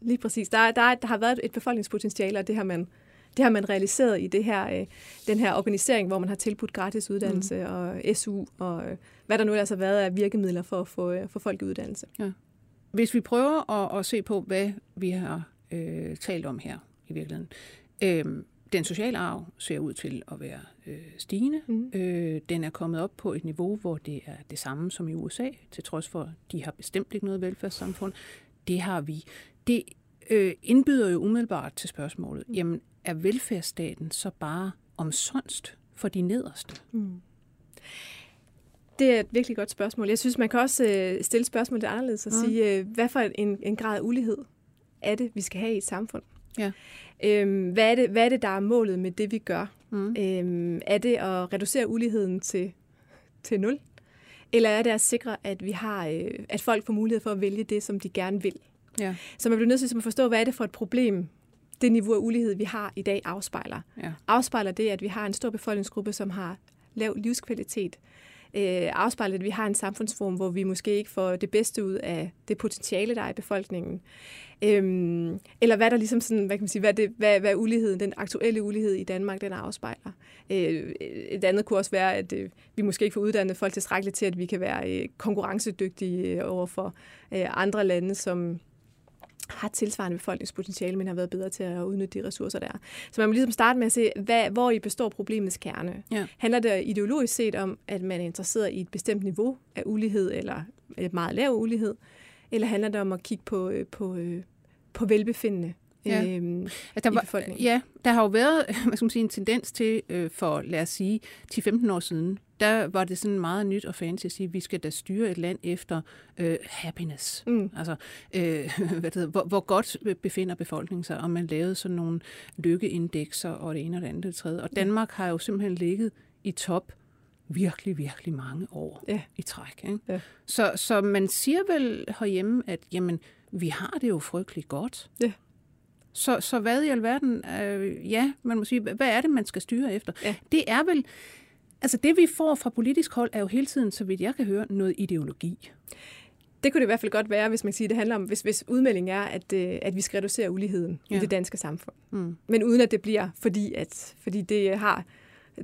lige præcis. Der, der, der har været et befolkningspotentiale, og det har man, det har man realiseret i det her, øh, den her organisering, hvor man har tilbudt gratis uddannelse mm. og SU, og øh, hvad der nu ellers har været af virkemidler for at få, øh, for folk i uddannelse. Ja. Hvis vi prøver at, at se på, hvad vi har øh, talt om her i virkeligheden, øh, den sociale arv ser ud til at være øh, stigende. Mm. Øh, den er kommet op på et niveau, hvor det er det samme som i USA, til trods for, at de har bestemt ikke noget velfærdssamfund. Det har vi. Det øh, indbyder jo umiddelbart til spørgsmålet, mm. jamen er velfærdsstaten så bare omsonst for de nederste? Mm. Det er et virkelig godt spørgsmål. Jeg synes, man kan også øh, stille spørgsmålet anderledes og mm. sige, øh, hvad for en, en grad af ulighed er det, vi skal have i et samfund? Ja. Øhm, hvad, er det, hvad er det, der er målet med det, vi gør? Mm. Øhm, er det at reducere uligheden til, til nul? Eller er det at sikre, at vi har, øh, at folk får mulighed for at vælge det, som de gerne vil? Ja. Så man bliver nødt til at forstå, hvad er det for et problem, det niveau af ulighed, vi har i dag, afspejler. Ja. Afspejler det, at vi har en stor befolkningsgruppe, som har lav livskvalitet, øh, afspejler, at vi har en samfundsform, hvor vi måske ikke får det bedste ud af det potentiale, der er i befolkningen. Øhm, eller hvad der ligesom sådan, hvad kan man sige, hvad, det, hvad, hvad uligheden, den aktuelle ulighed i Danmark, den afspejler. Øh, et andet kunne også være, at øh, vi måske ikke får uddannet folk tilstrækkeligt til, at vi kan være øh, konkurrencedygtige over for øh, andre lande, som har tilsvarende befolkningspotentiale, men har været bedre til at udnytte de ressourcer, der er. Så man må ligesom starte med at se, hvad, hvor i består problemets kerne. Ja. Handler det ideologisk set om, at man er interesseret i et bestemt niveau af ulighed, eller et meget lav ulighed, eller handler det om at kigge på, øh, på, øh, på velbefindende ja. øhm, der var? Ja, der har jo været hvad skal man sige, en tendens til, øh, for lad os sige, 10-15 år siden, der var det sådan meget nyt og fancy at sige, at vi skal da styre et land efter øh, happiness. Mm. Altså, øh, hvad det hedder, hvor, hvor godt befinder befolkningen sig, og man lavede sådan nogle lykkeindekser og det ene og det andet og det tredje. Og Danmark har jo simpelthen ligget i top virkelig, virkelig mange år ja. i træk. Ikke? Ja. Så, så man siger vel herhjemme, at jamen, vi har det jo frygteligt godt. Ja. Så, så hvad i alverden, øh, ja, man må sige, hvad er det, man skal styre efter? Ja. Det er vel Altså det, vi får fra politisk hold, er jo hele tiden, så vidt jeg kan høre, noget ideologi. Det kunne det i hvert fald godt være, hvis man siger, det handler om, hvis, hvis udmeldingen er, at, øh, at vi skal reducere uligheden ja. i det danske samfund. Mm. Men uden at det bliver, fordi, at, fordi det har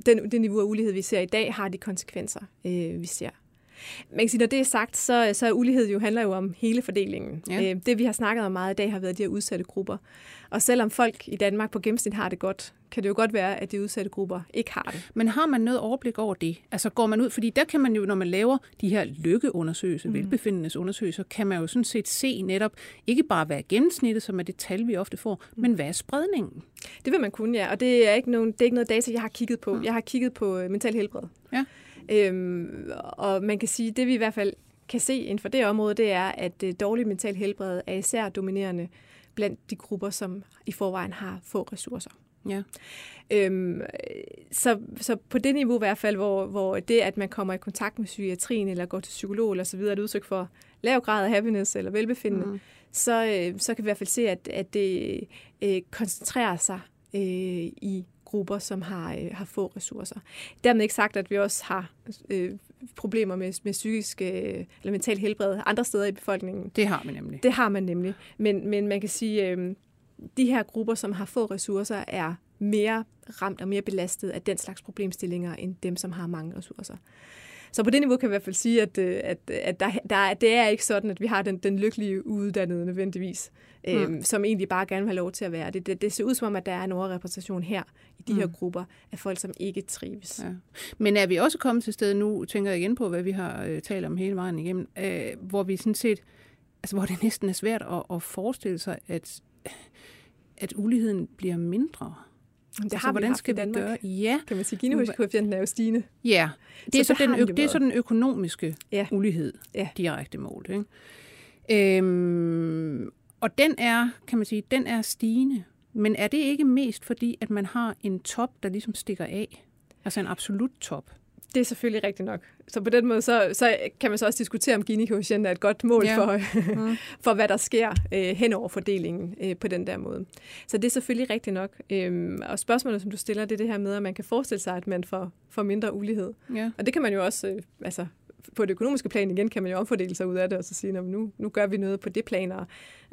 den, det niveau af ulighed, vi ser i dag, har de konsekvenser, øh, vi ser. Man kan sige, når det er sagt, så, så er ulighed jo handler jo om hele fordelingen. Ja. Øh, det, vi har snakket om meget i dag, har været de her udsatte grupper. Og selvom folk i Danmark på gennemsnit har det godt, kan det jo godt være, at de udsatte grupper ikke har det. Men har man noget overblik over det? Altså går man ud, fordi der kan man jo, når man laver de her lykkeundersøgelser, mm. velbefindendesundersøgelser, kan man jo sådan set se netop, ikke bare hvad er gennemsnittet, som er det tal, vi ofte får, mm. men hvad er spredningen? Det vil man kunne, ja. Og det er ikke, nogen, det er ikke noget data, jeg har kigget på. Mm. Jeg har kigget på øh, mental helbred. Ja. Øhm, og man kan sige, det vi i hvert fald kan se inden for det område, det er, at øh, dårlig mental helbred er især dominerende blandt de grupper, som i forvejen har få ressourcer. Ja. Øhm, så, så på det niveau i hvert fald, hvor, hvor det, at man kommer i kontakt med psykiatrien eller går til psykolog eller så videre, er et udtryk for lav grad af happiness eller velbefindende, mm. så, øh, så kan vi i hvert fald se, at, at det øh, koncentrerer sig øh, i grupper, som har, øh, har få ressourcer. Dermed ikke sagt, at vi også har øh, problemer med, med psykisk øh, eller mental helbred andre steder i befolkningen. Det har man nemlig. Det har man nemlig. Men, men man kan sige, øh, de her grupper, som har få ressourcer, er mere ramt og mere belastet af den slags problemstillinger, end dem, som har mange ressourcer. Så på det niveau kan vi i hvert fald sige, at, øh, at, at der, der, det er ikke sådan, at vi har den, den lykkelige uddannede nødvendigvis, mm. øhm, som egentlig bare gerne vil have lov til at være det. Det, det ser ud som om, at der er en overrepræsentation her i de mm. her grupper af folk, som ikke trives. Ja. Men er vi også kommet til stedet nu, tænker jeg igen på, hvad vi har øh, talt om hele vejen igennem, øh, hvor vi sådan set, altså hvor det næsten er svært at, at forestille sig, at, at uligheden bliver mindre. Det altså, har vi hvordan skal i Danmark. Gøre? Ja. Kan man sige, Ginikoefficienten er jo stigende. Ja, det er så, så, den, ø- det, er så den økonomiske ja. ulighed, ja. direkte mål. Ikke? Øhm, og den er, kan man sige, den er stigende. Men er det ikke mest fordi, at man har en top, der ligesom stikker af? Altså en absolut top? Det er selvfølgelig rigtigt nok. Så på den måde, så, så kan man så også diskutere, om Gini-koefficienten er et godt mål ja. for, mm. for, hvad der sker øh, hen over fordelingen øh, på den der måde. Så det er selvfølgelig rigtigt nok. Øhm, og spørgsmålet, som du stiller, det er det her med, at man kan forestille sig, at man får, får mindre ulighed. Ja. Og det kan man jo også, øh, altså på det økonomiske plan igen, kan man jo omfordele sig ud af det, og så sige, at nu, nu gør vi noget på det plan. Og,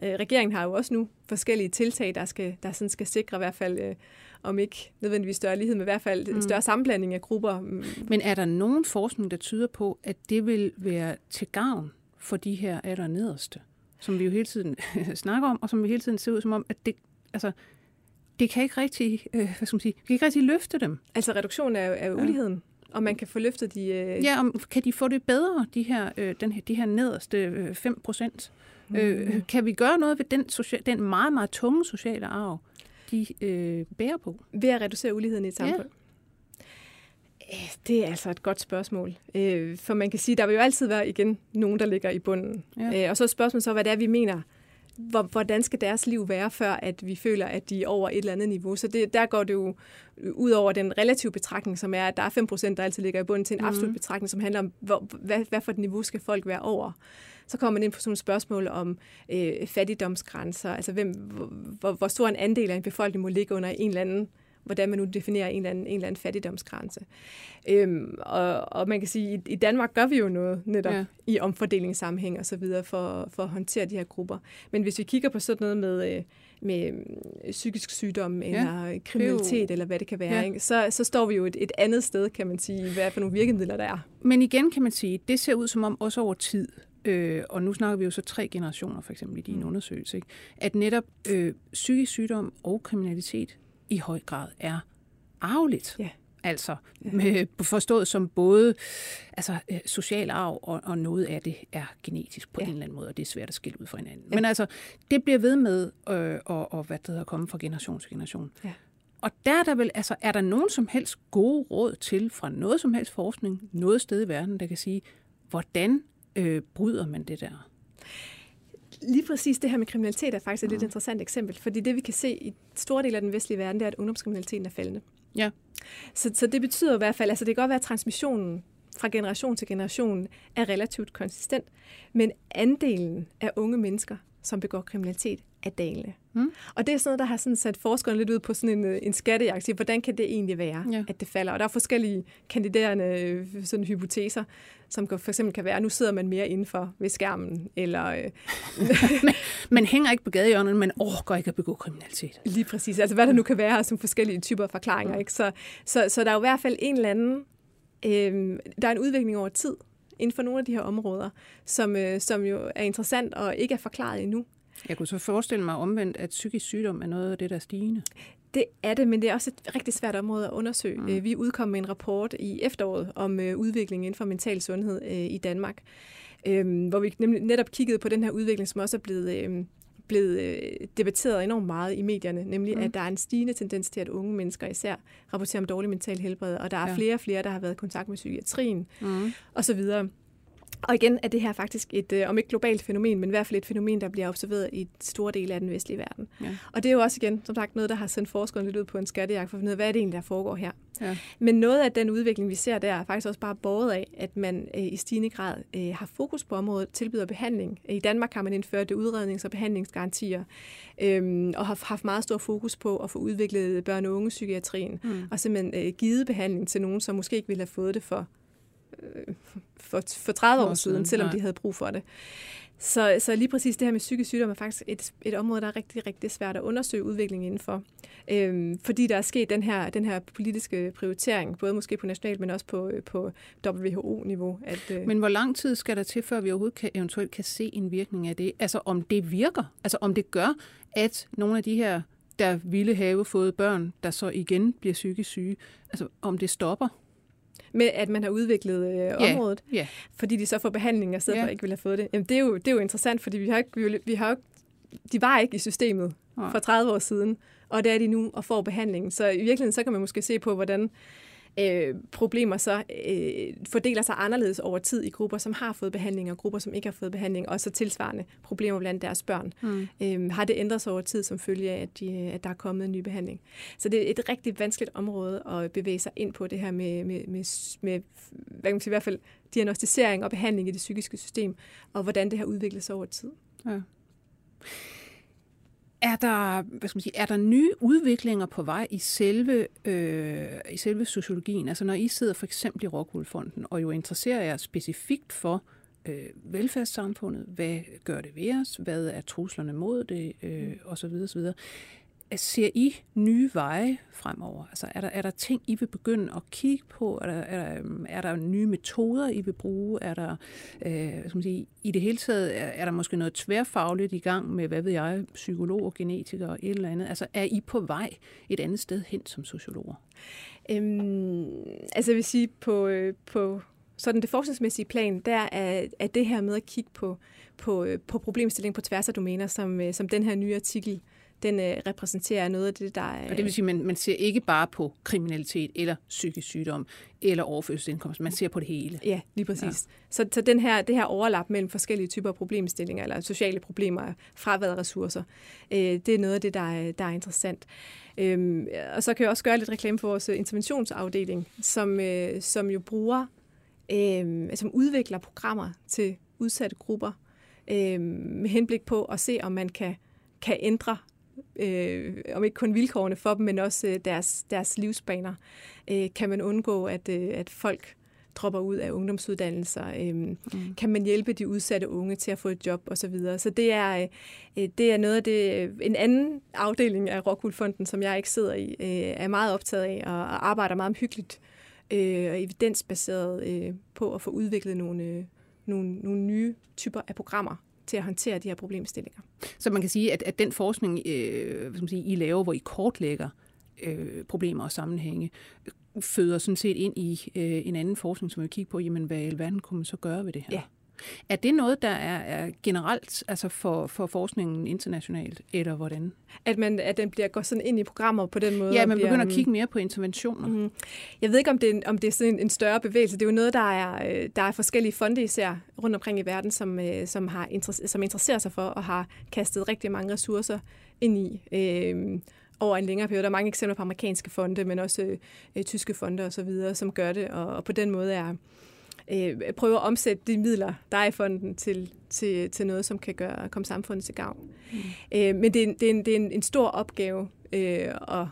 øh, regeringen har jo også nu forskellige tiltag, der, skal, der sådan skal sikre i hvert fald øh, om ikke nødvendigvis større lighed, men i hvert fald en mm. større sammenblanding af grupper. Men er der nogen forskning, der tyder på, at det vil være til gavn for de her aller nederste, som vi jo hele tiden snakker om, og som vi hele tiden ser ud som om, at det, altså, det kan ikke rigtig, øh, hvad skal man sige, kan ikke rigtig løfte dem. Altså reduktion af, af uligheden? Ja og man kan få løftet de... Øh... Ja, om, kan de få det bedre, de her, øh, den her, de her nederste øh, 5 procent? Mm. Øh, kan vi gøre noget ved den, social, den meget, meget tunge sociale arv, de øh, bærer på. Ved at reducere uligheden i et samfund? Ja. Det er altså et godt spørgsmål. Øh, for man kan sige, der vil jo altid være igen nogen, der ligger i bunden. Ja. Øh, og så er spørgsmålet så, hvad det er, vi mener hvordan skal deres liv være, før at vi føler, at de er over et eller andet niveau. Så det, der går det jo ud over den relative betragtning, som er, at der er 5%, der altid ligger i bunden, til en mm. absolut betragtning, som handler om, hvor, hvad, hvad for et niveau skal folk være over. Så kommer man ind på sådan et spørgsmål om øh, fattigdomsgrænser, altså hvem, hvor, hvor stor en andel af en befolkning må ligge under en eller anden hvordan man nu definerer en eller anden, en eller anden fattigdomsgrænse. Øhm, og, og man kan sige, at i, Danmark gør vi jo noget netop ja. i omfordelingssammenhæng og så videre for, for at håndtere de her grupper. Men hvis vi kigger på sådan noget med, øh, med øh, psykisk sygdom ja. eller kriminalitet, eller hvad det kan være, ja. ikke? Så, så står vi jo et, et andet sted, kan man sige, hvad for nogle virkemidler der er. Men igen kan man sige, det ser ud som om også over tid, øh, og nu snakker vi jo så tre generationer for eksempel i din mm. undersøgelse, ikke? at netop øh, psykisk sygdom og kriminalitet i høj grad er arveligt. Ja. Altså med, forstået som både altså, øh, social arv, og, og noget af det er genetisk på ja. en eller anden måde, og det er svært at skille ud fra hinanden. Ja. Men altså, det bliver ved med øh, og, og hvad det hedder, komme fra generation til generation. Ja. Og der er der vel, altså, er der nogen som helst gode råd til fra noget som helst forskning, noget sted i verden, der kan sige, hvordan øh, bryder man det der? Lige præcis det her med kriminalitet er faktisk et lidt interessant eksempel, fordi det vi kan se i store dele af den vestlige verden, det er, at ungdomskriminaliteten er faldende. Ja. Så, så det betyder i hvert fald, altså det kan godt være, at transmissionen fra generation til generation er relativt konsistent, men andelen af unge mennesker, som begår kriminalitet, er dalende. Mm. Og det er sådan noget, der har sådan sat forskerne lidt ud på sådan en, øh, en skattejagt. Hvordan kan det egentlig være, ja. at det falder? Og der er forskellige kandiderende øh, sådan hypoteser, som for eksempel kan være, at nu sidder man mere indenfor ved skærmen, eller... Øh, man, man hænger ikke på gadehjørnet, men overgår ikke at begå kriminalitet. Lige præcis. Altså hvad der nu kan være som forskellige typer forklaringer. Ja. Ikke? Så, så, så der er jo i hvert fald en eller anden... Øh, der er en udvikling over tid inden for nogle af de her områder, som, øh, som jo er interessant og ikke er forklaret endnu. Jeg kunne så forestille mig omvendt, at psykisk sygdom er noget af det, der er stigende. Det er det, men det er også et rigtig svært område at undersøge. Mm. Vi udkom med en rapport i efteråret om øh, udviklingen inden for mental sundhed øh, i Danmark, øh, hvor vi nemlig netop kiggede på den her udvikling, som også er blevet, øh, blevet øh, debatteret enormt meget i medierne, nemlig mm. at der er en stigende tendens til, at unge mennesker især rapporterer om dårlig mental helbred, og der er ja. flere og flere, der har været i kontakt med psykiatrien mm. osv. Og igen er det her faktisk et, øh, om ikke globalt fænomen, men i hvert fald et fænomen, der bliver observeret i store dele af den vestlige verden. Ja. Og det er jo også igen, som sagt, noget, der har sendt forskerne lidt ud på en skattejagt for at finde ud af, hvad er det egentlig, der foregår her. Ja. Men noget af den udvikling, vi ser der, er faktisk også bare båret af, at man øh, i stigende grad øh, har fokus på området, tilbyder behandling. I Danmark har man indført udrednings- og behandlingsgarantier, øh, og har haft meget stor fokus på at få udviklet børne- og unge psykiatrien, mm. og simpelthen øh, givet behandling til nogen, som måske ikke ville have fået det for øh, for, for 30 år siden, selvom de havde brug for det. Så, så lige præcis det her med psykisk sygdom er faktisk et, et område, der er rigtig, rigtig svært at undersøge udviklingen indenfor. Øhm, fordi der er sket den her, den her politiske prioritering, både måske på nationalt, men også på, på WHO-niveau. At, øh... Men hvor lang tid skal der til, før vi overhovedet kan, eventuelt kan se en virkning af det? Altså om det virker? Altså om det gør, at nogle af de her, der ville have fået børn, der så igen bliver psykisk syge, altså om det stopper? Med at man har udviklet øh, yeah. området, yeah. fordi de så får behandling, og stedet yeah. for ikke vil have fået det. Jamen, det, er jo, det er jo interessant, fordi vi har ikke, vi, vi har ikke, de var ikke i systemet for 30 år siden, og det er de nu og får behandling. Så i virkeligheden så kan man måske se på, hvordan øh, problemer så øh, fordeler sig anderledes over tid i grupper, som har fået behandling, og grupper, som ikke har fået behandling, og så tilsvarende problemer blandt deres børn. Mm. Øh, har det ændret sig over tid som følge af, at, de, at der er kommet en ny behandling? Så det er et rigtig vanskeligt område at bevæge sig ind på det her med, med, med, med hvad kan man sige, i hvert fald diagnostisering og behandling i det psykiske system, og hvordan det har udviklet sig over tid. Ja. Er der, hvad skal man sige, er der nye udviklinger på vej i selve, øh, i selve sociologien? Altså når I sidder for eksempel i Rockwool og jo interesserer jer specifikt for øh, velfærdssamfundet, hvad gør det ved os, hvad er truslerne mod det, øh, osv. osv. Ser I nye veje fremover? Altså, er der, er der ting, I vil begynde at kigge på? Er der, er der, øhm, er der nye metoder, I vil bruge? Er der, øh, skal man sige, i det hele taget, er, er der måske noget tværfagligt i gang med, hvad ved jeg, psykologer, genetikere og et eller andet? Altså, er I på vej et andet sted hen som sociologer? Øhm, altså, jeg vil sige, på, øh, på sådan det forskningsmæssige plan, der er, er det her med at kigge på, på, øh, på problemstilling på tværs af domæner, som, øh, som den her nye artikel den øh, repræsenterer noget af det, der er... Og det vil sige, at man, man ser ikke bare på kriminalitet eller psykisk sygdom eller overførselsindkomst, man ser på det hele. Ja, lige præcis. Ja. Så, så den her, det her overlap mellem forskellige typer af problemstillinger eller sociale problemer, fraværet ressourcer, øh, det er noget af det, der er, der er interessant. Øhm, og så kan jeg også gøre lidt reklame for vores interventionsafdeling, som, øh, som jo bruger, øh, som udvikler programmer til udsatte grupper, øh, med henblik på at se, om man kan, kan ændre øh, om ikke kun vilkårene for dem, men også øh, deres, deres livsbaner. Øh, kan man undgå, at, øh, at folk dropper ud af ungdomsuddannelser? Øh, mm. Kan man hjælpe de udsatte unge til at få et job osv.? Så, videre. så det er, øh, det er noget af det, en anden afdeling af Rockwool som jeg ikke sidder i, øh, er meget optaget af og, og arbejder meget omhyggeligt øh, og evidensbaseret øh, på at få udviklet nogle, øh, nogle, nogle nye typer af programmer, til at håndtere de her problemstillinger. Så man kan sige, at, at den forskning, øh, hvad man sige, I laver, hvor I kortlægger øh, problemer og sammenhænge, føder sådan set ind i øh, en anden forskning, som vi kigger på, jamen hvad i alverden kunne man så gøre ved det her? Ja, er det noget, der er, er generelt altså for, for forskningen internationalt, eller hvordan? At, man, at den bliver går sådan ind i programmer på den måde? Ja, man begynder bliver, at kigge mere på interventioner. Mm, jeg ved ikke, om det er, om det er sådan en, en større bevægelse. Det er jo noget, der er, øh, der er forskellige fonde især rundt omkring i verden, som, øh, som, har, som interesserer sig for og har kastet rigtig mange ressourcer ind i. Øh, over en længere periode. Der er mange eksempler på amerikanske fonde, men også øh, tyske fonde osv., som gør det, og, og på den måde er, øh, prøve at omsætte de midler, der er i fonden, til, til, til noget, som kan gøre, komme samfundet til gavn. Mm. Øh, men det er, det er, en, det er en, en stor opgave øh, at,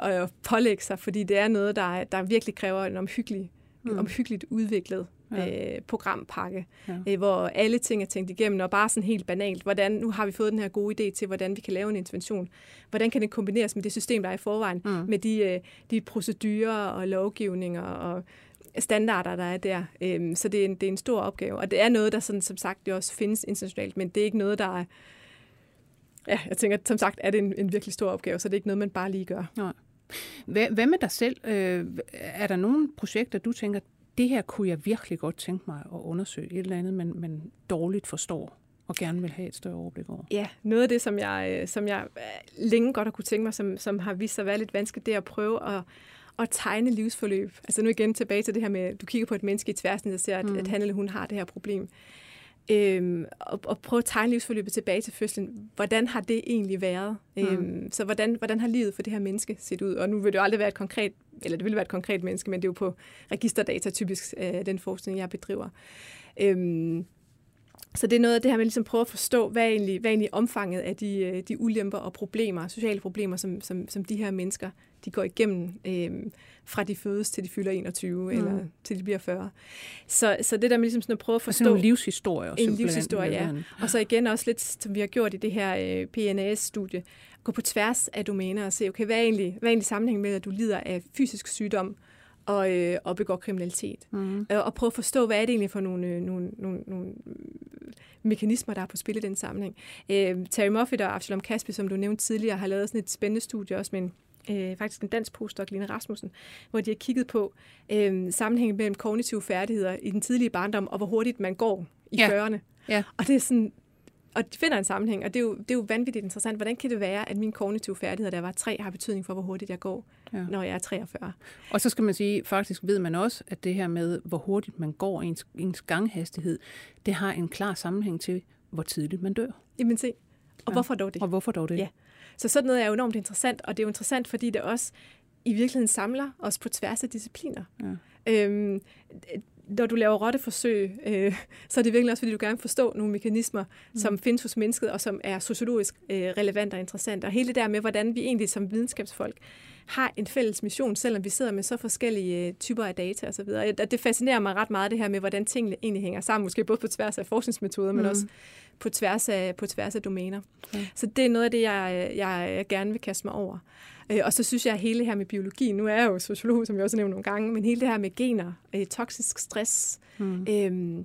at pålægge sig, fordi det er noget, der, der virkelig kræver en omhyggelig, mm. omhyggeligt udviklet ja. øh, programpakke, ja. øh, hvor alle ting er tænkt igennem, og bare sådan helt banalt, hvordan, nu har vi fået den her gode idé til, hvordan vi kan lave en intervention. Hvordan kan det kombineres med det system, der er i forvejen, mm. med de, øh, de procedurer og lovgivninger og standarder, der er der. Øhm, så det er, en, det er en stor opgave, og det er noget, der sådan, som sagt det også findes internationalt, men det er ikke noget, der er Ja, jeg tænker, som sagt er det en, en virkelig stor opgave, så det er ikke noget, man bare lige gør. Nej. Hvad med dig selv? Øh, er der nogle projekter, du tænker, det her kunne jeg virkelig godt tænke mig at undersøge. Et eller andet, man, man dårligt forstår og gerne vil have et større overblik over. Ja, noget af det, som jeg, øh, som jeg øh, længe godt har kunne tænke mig, som, som har vist sig at være lidt vanskeligt, det er at prøve at, at tegne livsforløb. Altså nu igen tilbage til det her med, at du kigger på et menneske i tværsen, og ser, at, mm. at han eller hun har det her problem. Øhm, og, og prøve at tegne livsforløbet tilbage til fødslen. Hvordan har det egentlig været? Mm. Øhm, så hvordan, hvordan har livet for det her menneske set ud? Og nu vil det jo aldrig være et konkret, eller det vil være et konkret menneske, men det er jo på registerdata typisk øh, den forskning, jeg bedriver. Øhm, så det er noget af det her med ligesom prøve at forstå, hvad er egentlig, hvad er egentlig omfanget af de, øh, de ulemper og problemer, sociale problemer, som, som, som de her mennesker de går igennem, øh, fra de fødes til de fylder 21, mm. eller til de bliver 40. Så, så det der med ligesom sådan at prøve at forstå... Altså en livshistorie. En livshistorie, ja. Og så igen også lidt, som vi har gjort i det her øh, PNAS-studie, gå på tværs af domæner og se, okay, hvad er egentlig, hvad er egentlig sammenhængen med, at du lider af fysisk sygdom, og, øh, og begår kriminalitet. Mm. Og, og prøve at forstå, hvad er det egentlig for nogle, øh, nogle, nogle, nogle mekanismer, der er på spil i den sammenhæng. Øh, Terry Moffitt og Absalom Kaspi, som du nævnte tidligere, har lavet sådan et spændende studie også med en øh, faktisk en dansk postdoc, Line Rasmussen, hvor de har kigget på øh, sammenhængen mellem kognitive færdigheder i den tidlige barndom, og hvor hurtigt man går i ja. 40'erne. Ja. Og det er sådan, og de finder en sammenhæng, og det er, jo, det er jo vanvittigt interessant. Hvordan kan det være, at mine kognitive færdigheder, der var tre, har betydning for, hvor hurtigt jeg går, ja. når jeg er 43? Og så skal man sige, faktisk ved man også, at det her med, hvor hurtigt man går, ens, ens ganghastighed, det har en klar sammenhæng til, hvor tidligt man dør. Jamen se. Og ja. hvorfor dog det? Og hvorfor dog det? Ja. Så sådan noget er jo enormt interessant, og det er jo interessant, fordi det også i virkeligheden samler os på tværs af discipliner. Ja. Øhm, når du laver rotteforsøg, øh, så er det virkelig også, fordi du gerne vil forstå nogle mekanismer, mm. som findes hos mennesket, og som er sociologisk øh, relevante og interessante. Og hele det der med, hvordan vi egentlig som videnskabsfolk har en fælles mission, selvom vi sidder med så forskellige øh, typer af data osv. Og det fascinerer mig ret meget, det her med, hvordan tingene egentlig hænger sammen, måske både på tværs af forskningsmetoder, mm. men også på tværs af, på tværs af domæner. Okay. Så det er noget af det, jeg, jeg, jeg gerne vil kaste mig over. Øh, og så synes jeg, at hele her med biologi, nu er jeg jo sociolog, som jeg også nævnt nogle gange, men hele det her med gener, øh, toksisk stress, mm. øh,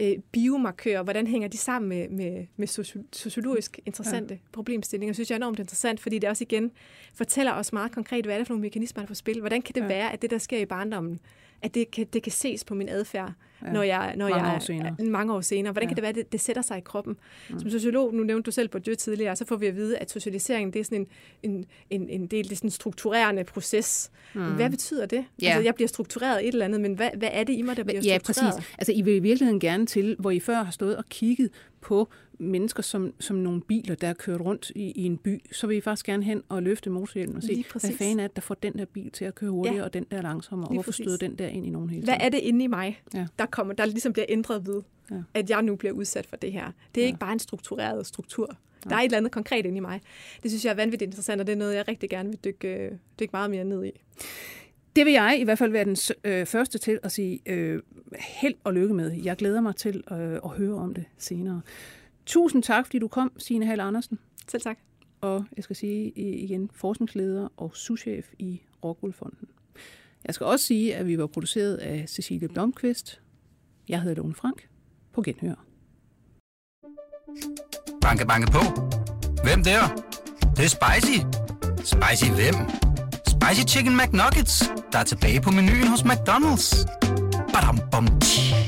øh, biomarkører, hvordan hænger de sammen med, med, med sociologisk interessante ja. problemstillinger, synes jeg er enormt interessant, fordi det også igen fortæller os meget konkret, hvad er det for nogle mekanismer, der er på spil. Hvordan kan det ja. være, at det, der sker i barndommen, at det kan, det kan ses på min adfærd, ja. når jeg, når mange, jeg, år senere. mange år senere. Hvordan ja. kan det være, at det, det sætter sig i kroppen? Mm. Som sociolog, nu nævnte du selv på dyr tidligere, så får vi at vide, at socialisering det er sådan en, en, en, en del, det er sådan en strukturerende proces. Mm. Hvad betyder det? Ja. Altså, jeg bliver struktureret et eller andet, men hvad, hvad er det i mig, der bliver ja, struktureret? Ja, præcis. Altså, I vil i virkeligheden gerne til, hvor I før har stået og kigget på mennesker som, som nogle biler, der er kørt rundt i, i en by, så vil I faktisk gerne hen og løfte motorhjelmen og se, hvad fanden er det, der får den der bil til at køre hurtigere, ja. og den der langsommere, og hvorfor støder den der ind i nogen hele tiden? Hvad er det inde i mig, ja. der, kommer, der ligesom bliver ændret ved, ja. at jeg nu bliver udsat for det her? Det er ja. ikke bare en struktureret struktur. Ja. Der er et eller andet konkret inde i mig. Det synes jeg er vanvittigt interessant, og det er noget, jeg rigtig gerne vil dykke, dykke meget mere ned i. Det vil jeg i hvert fald være den øh, første til at sige øh, held og lykke med. Jeg glæder mig til øh, at høre om det senere. Tusind tak, fordi du kom, Signe Hall Andersen. Selv tak. Og jeg skal sige igen, forskningsleder og souschef i Rockwoolfonden. Jeg skal også sige, at vi var produceret af Cecilie Blomqvist. Jeg hedder Lone Frank. På genhør. Banke, banke på. Hvem der? Det, det er spicy. Spicy hvem? Spicy Chicken McNuggets, der er tilbage på menuen hos McDonald's. Badum, bom, tji.